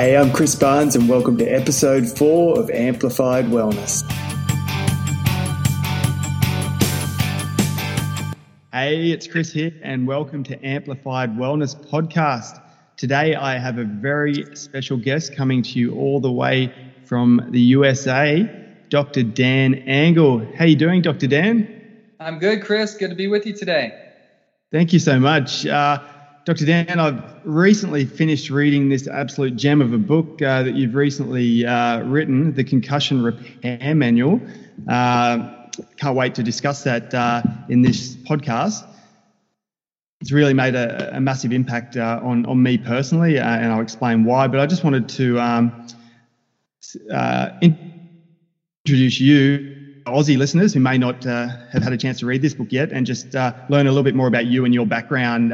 Hey, I'm Chris Barnes, and welcome to episode four of Amplified Wellness. Hey, it's Chris here, and welcome to Amplified Wellness Podcast. Today, I have a very special guest coming to you all the way from the USA, Dr. Dan Engle. How you doing, Dr. Dan? I'm good, Chris. Good to be with you today. Thank you so much. Uh, Dr. Dan, I've recently finished reading this absolute gem of a book uh, that you've recently uh, written, The Concussion Repair Manual. Uh, can't wait to discuss that uh, in this podcast. It's really made a, a massive impact uh, on, on me personally, uh, and I'll explain why. But I just wanted to um, introduce you, Aussie listeners who may not have had a chance to read this book yet, and just learn a little bit more about you and your background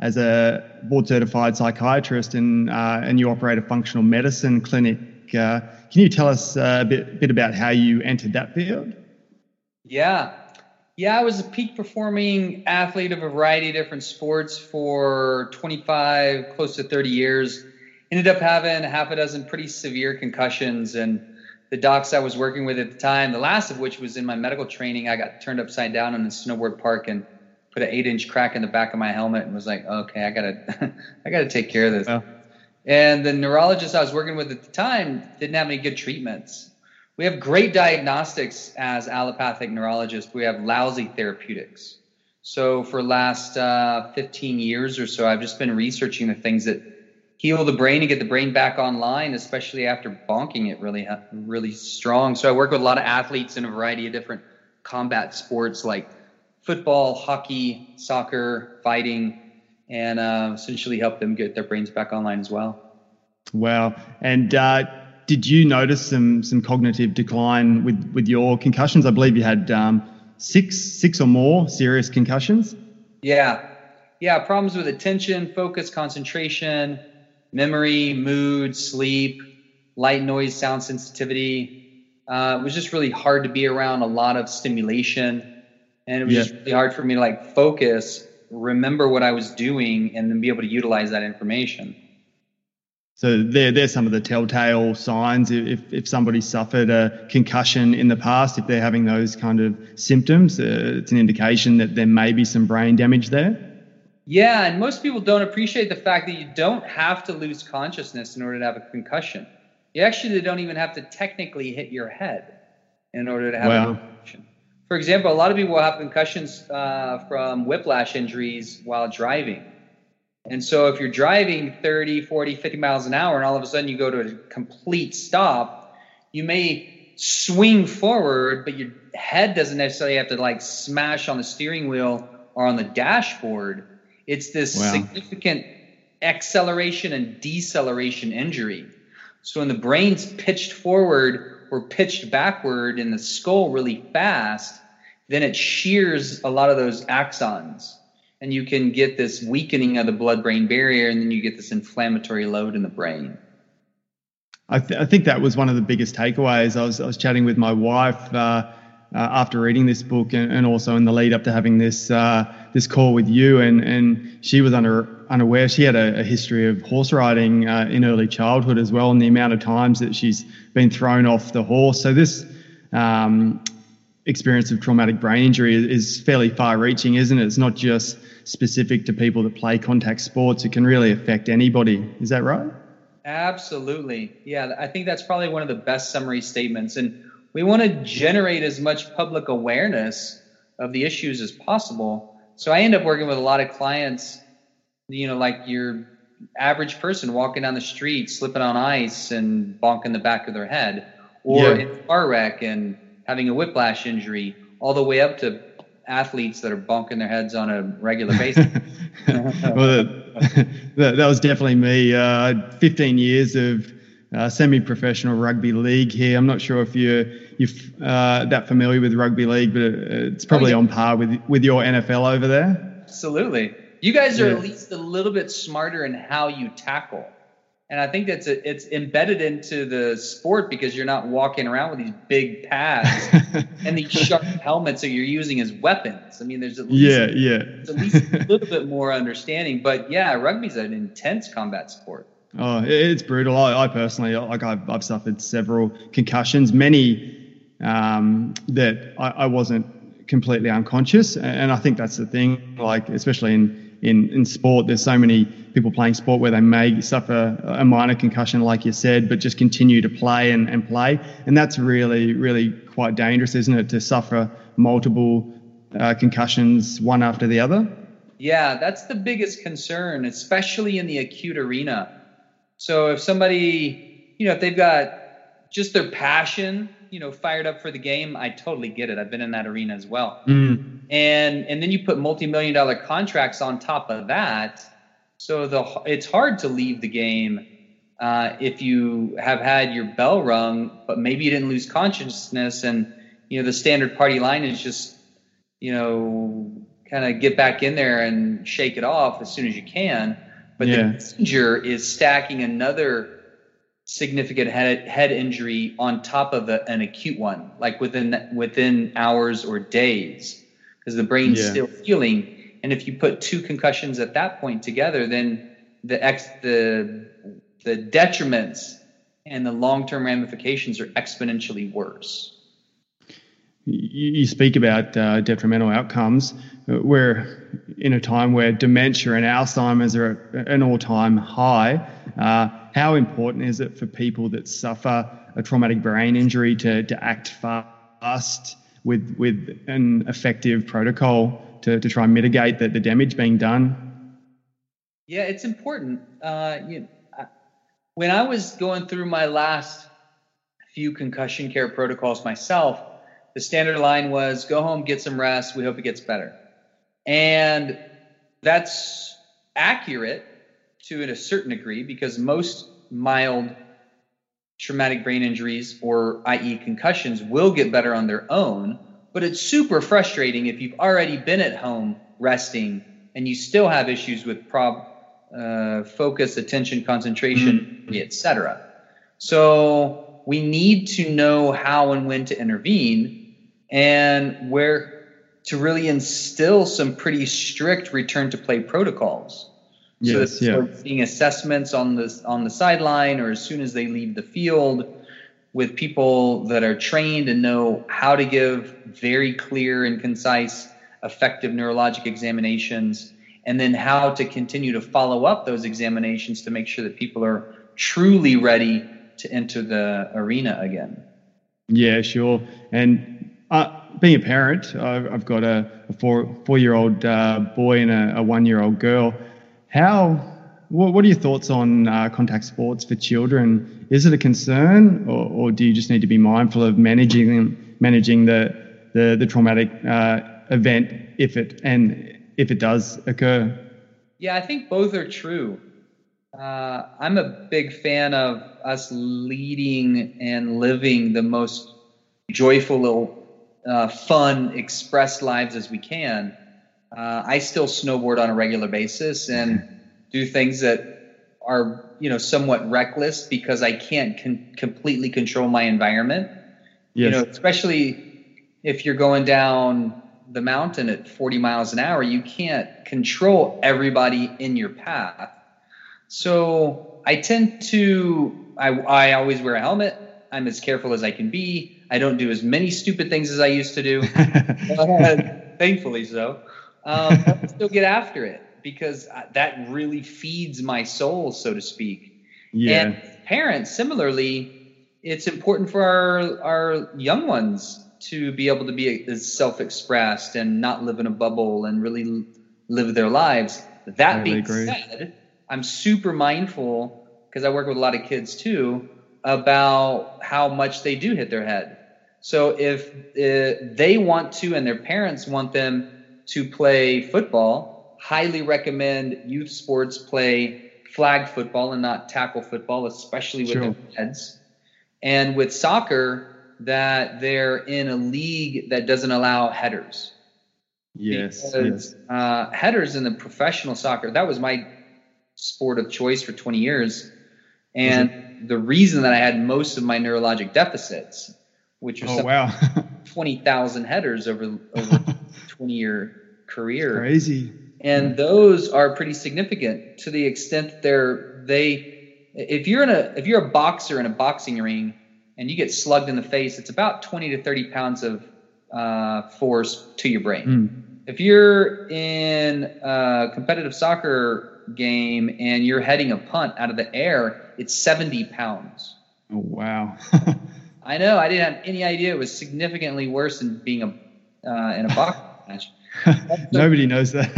as a board certified psychiatrist and, uh, and you operate a functional medicine clinic. Uh, can you tell us uh, a bit, bit about how you entered that field? Yeah. Yeah, I was a peak performing athlete of a variety of different sports for 25, close to 30 years. Ended up having half a dozen pretty severe concussions. And the docs I was working with at the time, the last of which was in my medical training, I got turned upside down in the snowboard park and put an eight inch crack in the back of my helmet and was like, okay, I gotta, I gotta take care of this. Oh. And the neurologist I was working with at the time didn't have any good treatments. We have great diagnostics as allopathic neurologists. But we have lousy therapeutics. So for last uh, 15 years or so, I've just been researching the things that heal the brain and get the brain back online, especially after bonking it really, really strong. So I work with a lot of athletes in a variety of different combat sports like football, hockey, soccer, fighting, and uh, essentially help them get their brains back online as well. Wow. And uh, did you notice some some cognitive decline with with your concussions? I believe you had um, six six or more serious concussions. Yeah, yeah. Problems with attention, focus, concentration, memory, mood, sleep, light, noise, sound sensitivity. Uh, it was just really hard to be around a lot of stimulation and it was yeah. just really hard for me to like focus, remember what I was doing, and then be able to utilize that information. So there, there's some of the telltale signs. If if somebody suffered a concussion in the past, if they're having those kind of symptoms, uh, it's an indication that there may be some brain damage there. Yeah, and most people don't appreciate the fact that you don't have to lose consciousness in order to have a concussion. You actually don't even have to technically hit your head in order to have wow. a concussion for example, a lot of people have concussions uh, from whiplash injuries while driving. And so if you're driving 30, 40, 50 miles an hour and all of a sudden you go to a complete stop, you may swing forward, but your head doesn't necessarily have to like smash on the steering wheel or on the dashboard. It's this wow. significant acceleration and deceleration injury. So when the brain's pitched forward or pitched backward in the skull really fast, then it shears a lot of those axons. And you can get this weakening of the blood brain barrier, and then you get this inflammatory load in the brain. I, th- I think that was one of the biggest takeaways. I was, I was chatting with my wife uh, after reading this book and, and, also in the lead up to having this uh, this call with you, and, and she was under, unaware. She had a, a history of horse riding uh, in early childhood as well, and the amount of times that she's been thrown off the horse. So this um, experience of traumatic brain injury is fairly far reaching, isn't it? It's not just specific to people that play contact sports, it can really affect anybody. Is that right? Absolutely. Yeah, I think that's probably one of the best summary statements. And we want to generate as much public awareness of the issues as possible. So I end up working with a lot of clients, you know, like your average person walking down the street, slipping on ice and bonking the back of their head, or yeah. in a car wreck and having a whiplash injury, all the way up to athletes that are bonking their heads on a regular basis. well, that, that, was definitely me. Uh, 15 years of uh, semi-professional rugby league here. I'm not sure if you're you're uh, that familiar with rugby league, but it's probably oh, yeah. on par with with your NFL over there. Absolutely. You guys are yeah. at least a little bit smarter in how you tackle. And I think that's a, it's embedded into the sport because you're not walking around with these big pads and these sharp helmets that you're using as weapons. I mean, there's at least, yeah, yeah. at least a little bit more understanding. But yeah, rugby's an intense combat sport. Oh, it's brutal. I, I personally, like, I've, I've suffered several concussions, many um, that I, I wasn't completely unconscious, and I think that's the thing. Like, especially in in, in sport, there's so many people playing sport where they may suffer a minor concussion, like you said, but just continue to play and, and play. And that's really, really quite dangerous, isn't it, to suffer multiple uh, concussions one after the other? Yeah, that's the biggest concern, especially in the acute arena. So if somebody, you know, if they've got just their passion, you know, fired up for the game, I totally get it. I've been in that arena as well. Mm. And and then you put multi-million dollar contracts on top of that. So the it's hard to leave the game uh, if you have had your bell rung, but maybe you didn't lose consciousness, and you know the standard party line is just you know kind of get back in there and shake it off as soon as you can. But yeah. the danger is stacking another significant head, head injury on top of a, an acute one, like within within hours or days, because the brain's yeah. still healing. And if you put two concussions at that point together, then the ex the the detriments and the long term ramifications are exponentially worse you speak about uh, detrimental outcomes. We're in a time where dementia and Alzheimer's are at an all-time high. Uh, how important is it for people that suffer a traumatic brain injury to, to act fast with with an effective protocol to, to try and mitigate the, the damage being done? Yeah, it's important. Uh, you, when I was going through my last few concussion care protocols myself, the standard line was go home, get some rest. We hope it gets better. And that's accurate to a certain degree because most mild traumatic brain injuries or i.e. concussions will get better on their own, but it's super frustrating if you've already been at home resting and you still have issues with prob uh, focus, attention, concentration, mm-hmm. etc. So we need to know how and when to intervene and where to really instill some pretty strict return to play protocols. Yes, so yeah. seeing assessments on the on the sideline or as soon as they leave the field with people that are trained and know how to give very clear and concise effective neurologic examinations and then how to continue to follow up those examinations to make sure that people are truly ready to enter the arena again. Yeah, sure. And uh, being a parent, I've, I've got a, a, four four year old uh, boy and a, a one year old girl. How? What, what are your thoughts on uh, contact sports for children? Is it a concern, or, or, do you just need to be mindful of managing managing the the, the traumatic uh, event if it and if it does occur? Yeah, I think both are true. Uh, I'm a big fan of us leading and living the most joyful uh, fun, express lives as we can. Uh, I still snowboard on a regular basis and do things that are, you know, somewhat reckless because I can't con- completely control my environment. Yes. You know, especially if you're going down the mountain at 40 miles an hour, you can't control everybody in your path. So I tend to, I, I always wear a helmet. I'm as careful as I can be. I don't do as many stupid things as I used to do. thankfully so. Um, I still get after it because that really feeds my soul, so to speak. Yeah. And parents, similarly, it's important for our our young ones to be able to be self-expressed and not live in a bubble and really live their lives. That being agree. said, I'm super mindful because I work with a lot of kids too about how much they do hit their head. So if uh, they want to and their parents want them to play football, highly recommend youth sports play flag football and not tackle football, especially with sure. their heads. And with soccer, that they're in a league that doesn't allow headers. Yes. Because yes. Uh, headers in the professional soccer, that was my sport of choice for 20 years. And the reason that I had most of my neurologic deficits which was oh, wow. 20,000 headers over over 20 year career. Crazy. And those are pretty significant to the extent that they're they if you're in a if you're a boxer in a boxing ring and you get slugged in the face, it's about 20 to 30 pounds of uh, force to your brain. Mm. If you're in a competitive soccer game and you're heading a punt out of the air, it's 70 pounds. Oh wow! I know. I didn't have any idea it was significantly worse than being a uh, in a boxing match. Nobody knows that.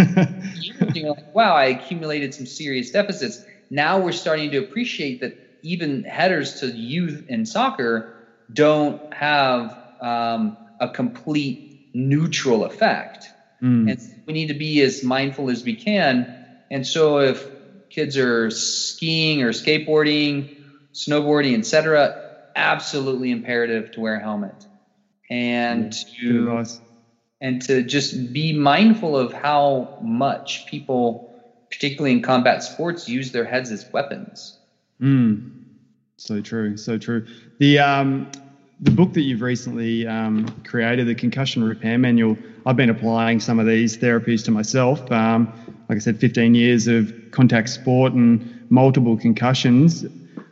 you're like, wow, I accumulated some serious deficits. Now we're starting to appreciate that even headers to youth in soccer don't have um, a complete neutral effect. Mm. And we need to be as mindful as we can. And so if kids are skiing or skateboarding, snowboarding, etc., absolutely imperative to wear a helmet and to and to just be mindful of how much people, particularly in combat sports, use their heads as weapons. Mm. So true, so true. The um, the book that you've recently um, created, the Concussion Repair Manual, I've been applying some of these therapies to myself. Um, like I said, 15 years of contact sport and multiple concussions.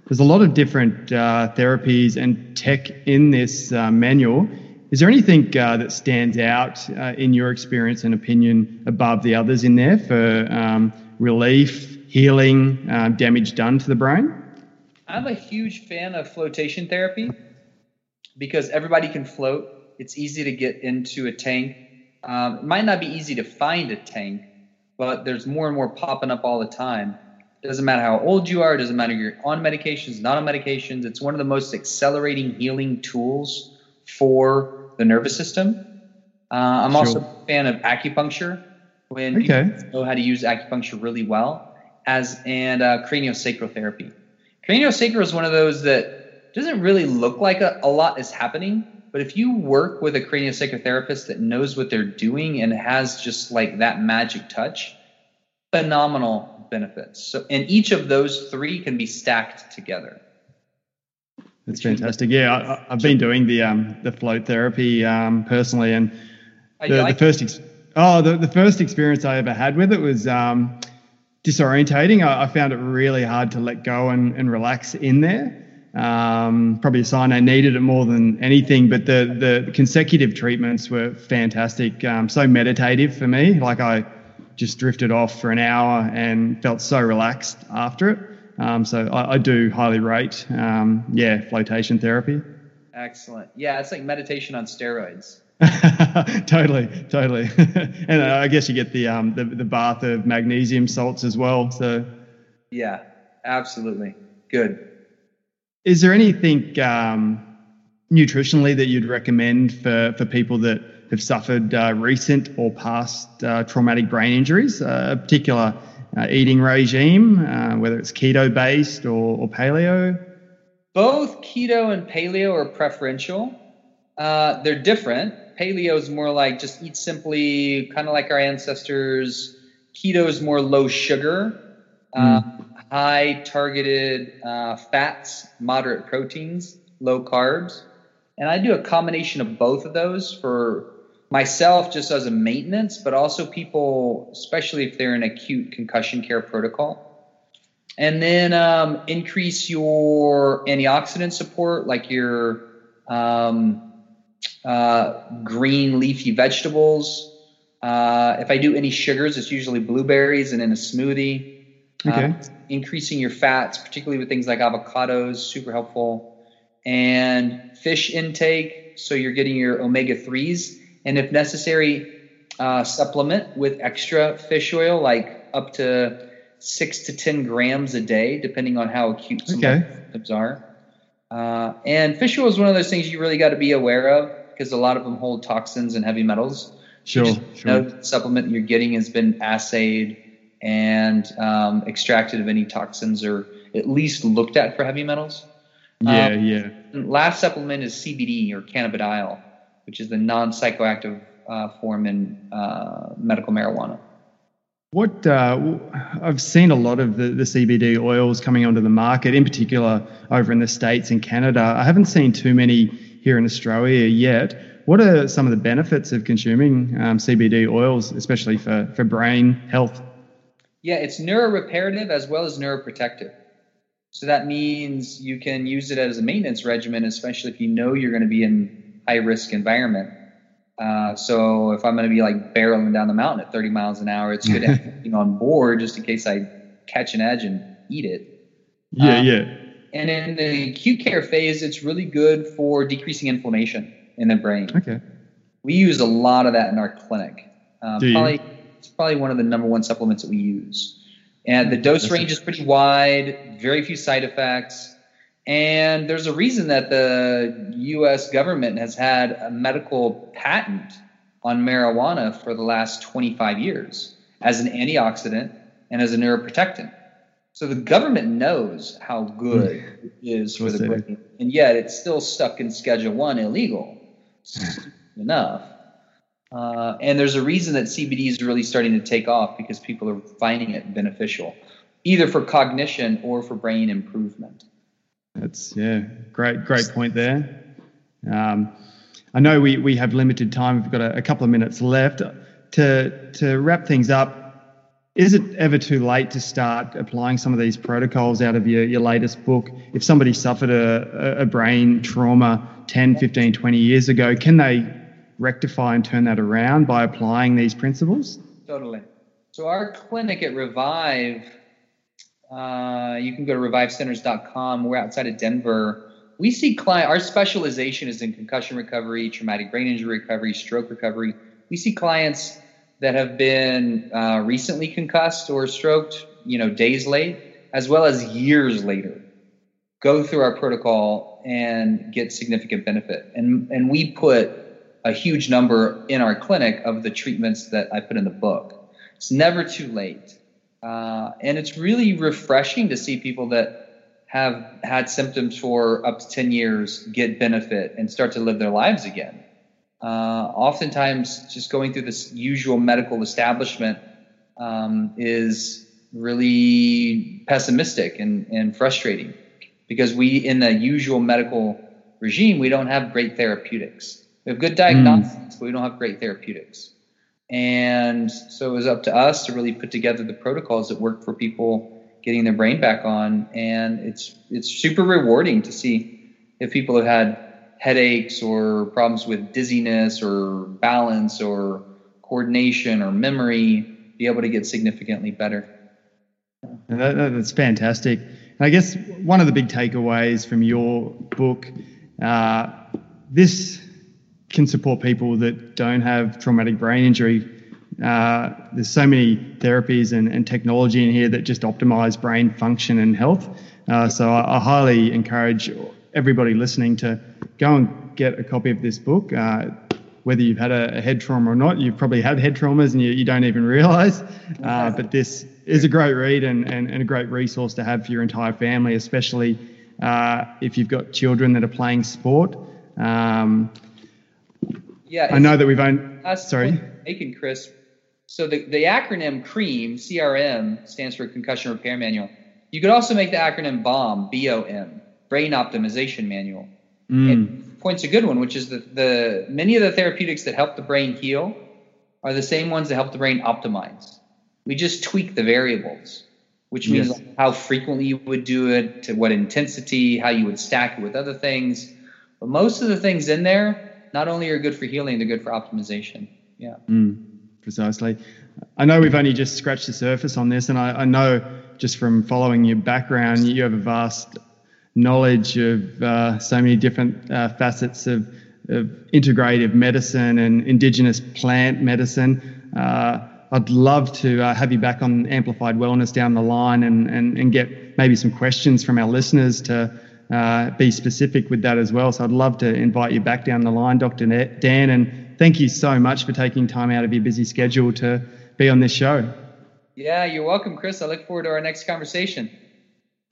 There's a lot of different uh, therapies and tech in this uh, manual. Is there anything uh, that stands out uh, in your experience and opinion above the others in there for um, relief, healing, uh, damage done to the brain? I'm a huge fan of flotation therapy because everybody can float. It's easy to get into a tank. Um, it might not be easy to find a tank, but there's more and more popping up all the time. It doesn't matter how old you are. It doesn't matter if you're on medications, not on medications. It's one of the most accelerating healing tools for the nervous system. Uh, I'm Sure. also a fan of acupuncture when Okay. people know how to use acupuncture really well, as and uh, craniosacral therapy. Craniosacral is one of those that doesn't really look like a, a lot is happening, but if you work with a craniosacral therapist that knows what they're doing and has just like that magic touch, phenomenal benefits. So, and each of those three can be stacked together. That's fantastic. Yeah, I, I've been doing the um, the float therapy um, personally, and the, like the first ex- oh the, the first experience I ever had with it was um, disorientating. I, I found it really hard to let go and, and relax in there. Um, probably a sign I needed it more than anything. But the the consecutive treatments were fantastic. Um, so meditative for me. Like I just drifted off for an hour and felt so relaxed after it. Um, so I, I do highly rate, um, yeah, flotation therapy. excellent. Yeah, it's like meditation on steroids. totally, totally. and uh, I guess you get the, um, the the bath of magnesium salts as well. So, Yeah, absolutely. Good. Is there anything um, nutritionally that you'd recommend for for people that have suffered uh, recent or past uh, traumatic brain injuries? Uh, a particular uh, eating regime, uh, whether it's keto based or, or paleo. Both keto and paleo are preferential. Uh, they're different. Paleo is more like just eat simply, kind of like our ancestors. Keto is more low sugar, uh, high targeted uh, fats, moderate proteins, low carbs. And I do a combination of both of those for myself just as a maintenance, but also people, especially if they're in acute concussion care protocol. And then um, increase your antioxidant support, like your um, uh, green leafy vegetables. Uh, if I do any sugars, it's usually blueberries and in a smoothie. Okay. Um, increasing your fats, particularly with things like avocados, super helpful. And fish intake, so you're getting your omega 3s. And if necessary, uh, supplement with extra fish oil, like up to six to 10 grams a day, depending on how acute some Okay. symptoms are. Uh, and fish oil is one of those things you really got to be aware of because a lot of them hold toxins and heavy metals. Sure, sure. the supplement you're getting has been assayed and um, extracted of any toxins or at least looked at for heavy metals. yeah, um, yeah. Last supplement is CBD or cannabidiol, which is the non-psychoactive uh, form in uh, medical marijuana. What uh, I've seen a lot of the, the CBD oils coming onto the market, in particular over in the States and Canada. I haven't seen too many here in Australia yet. What are some of the benefits of consuming um, CBD oils, especially for, for brain health? Yeah, it's neuroreparative as well as neuroprotective. So that means you can use it as a maintenance regimen, especially if you know you're going to be in high risk environment. Uh, so if I'm going to be like barreling down the mountain at 30 miles an hour, it's good to have something on board just in case I catch an edge and eat it. Yeah, um, yeah. And in the acute care phase, it's really good for decreasing inflammation in the brain. Okay. We use a lot of that in our clinic. Um, Do probably, you? It's probably one of the number one supplements that we use. And the dose range is pretty wide, very few side effects. And there's a reason that the US government has had a medical patent on marijuana for the last 25 years as an antioxidant and as a neuroprotectant. So the government knows how good hmm. it is for the brain, and yet it's still stuck in Schedule One illegal. enough. Uh, and there's a reason that CBD is really starting to take off because people are finding it beneficial, either for cognition or for brain improvement. That's yeah, great, great point there. Um, I know we, we have limited time. We've got a, a, couple of minutes left. To to wrap things up, is it ever too late to start applying some of these protocols out of your, your latest book? If somebody suffered a, a brain trauma 10, 15, 20 years ago, can they rectify and turn that around by applying these principles? Totally. So our clinic at Revive, uh, you can go to revivecenters.com. We're outside of Denver. We see client. Our specialization is in concussion recovery, traumatic brain injury recovery, stroke recovery. We see clients that have been uh, recently concussed or stroked, you know, days late, as well as years later. Go through our protocol and get significant benefit. And and we put a huge number in our clinic of the treatments that I put in the book. It's never too late. Uh, and it's really refreshing to see people that have had symptoms for up to 10 years get benefit and start to live their lives again. Uh, oftentimes, just going through this usual medical establishment um, is really pessimistic and, and frustrating because we, in the usual medical regime, we don't have great therapeutics. We have good diagnostics, mm. but we don't have great therapeutics. And so it was up to us to really put together the protocols that work for people getting their brain back on. And it's it's super rewarding to see if people have had headaches or problems with dizziness or balance or coordination or memory be able to get significantly better. That, that's fantastic. I guess one of the big takeaways from your book, uh, this can support people that don't have traumatic brain injury. Uh, there's so many therapies and, and, technology in here that just optimize brain function and health. Uh, so I, I, highly encourage everybody listening to go and get a copy of this book. Uh, whether you've had a, a, head trauma or not, you've probably had head traumas and you, you don't even realize. Uh, but this is a great read and, and, and, a great resource to have for your entire family, especially uh, if you've got children that are playing sport. Um, yeah, I know that we've owned. Sorry, making Chris. So the, the acronym CREAM CRM stands for Concussion Repair Manual. You could also make the acronym BOM BOM Brain Optimization Manual. Mm. And points a good one, which is that the many of the therapeutics that help the brain heal are the same ones that help the brain optimize. We just tweak the variables, which means yes. how frequently you would do it, to what intensity, how you would stack it with other things. But most of the things in there not only are good for healing, they're good for optimization. Yeah. Mm, precisely. I know we've only just scratched the surface on this, and I, I know just from following your background, you have a vast knowledge of uh, so many different uh, facets of, of, integrative medicine and indigenous plant medicine. Uh, I'd love to uh, have you back on Amplified Wellness down the line and, and, and get maybe some questions from our listeners to uh, be specific with that as well. So I'd love to invite you back down the line, Dr. Dan, and thank you so much for taking time out of your busy schedule to be on this show. Yeah, you're welcome, Chris. I look forward to our next conversation.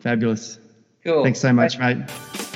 Fabulous. Cool. Thanks so much, Bye. mate.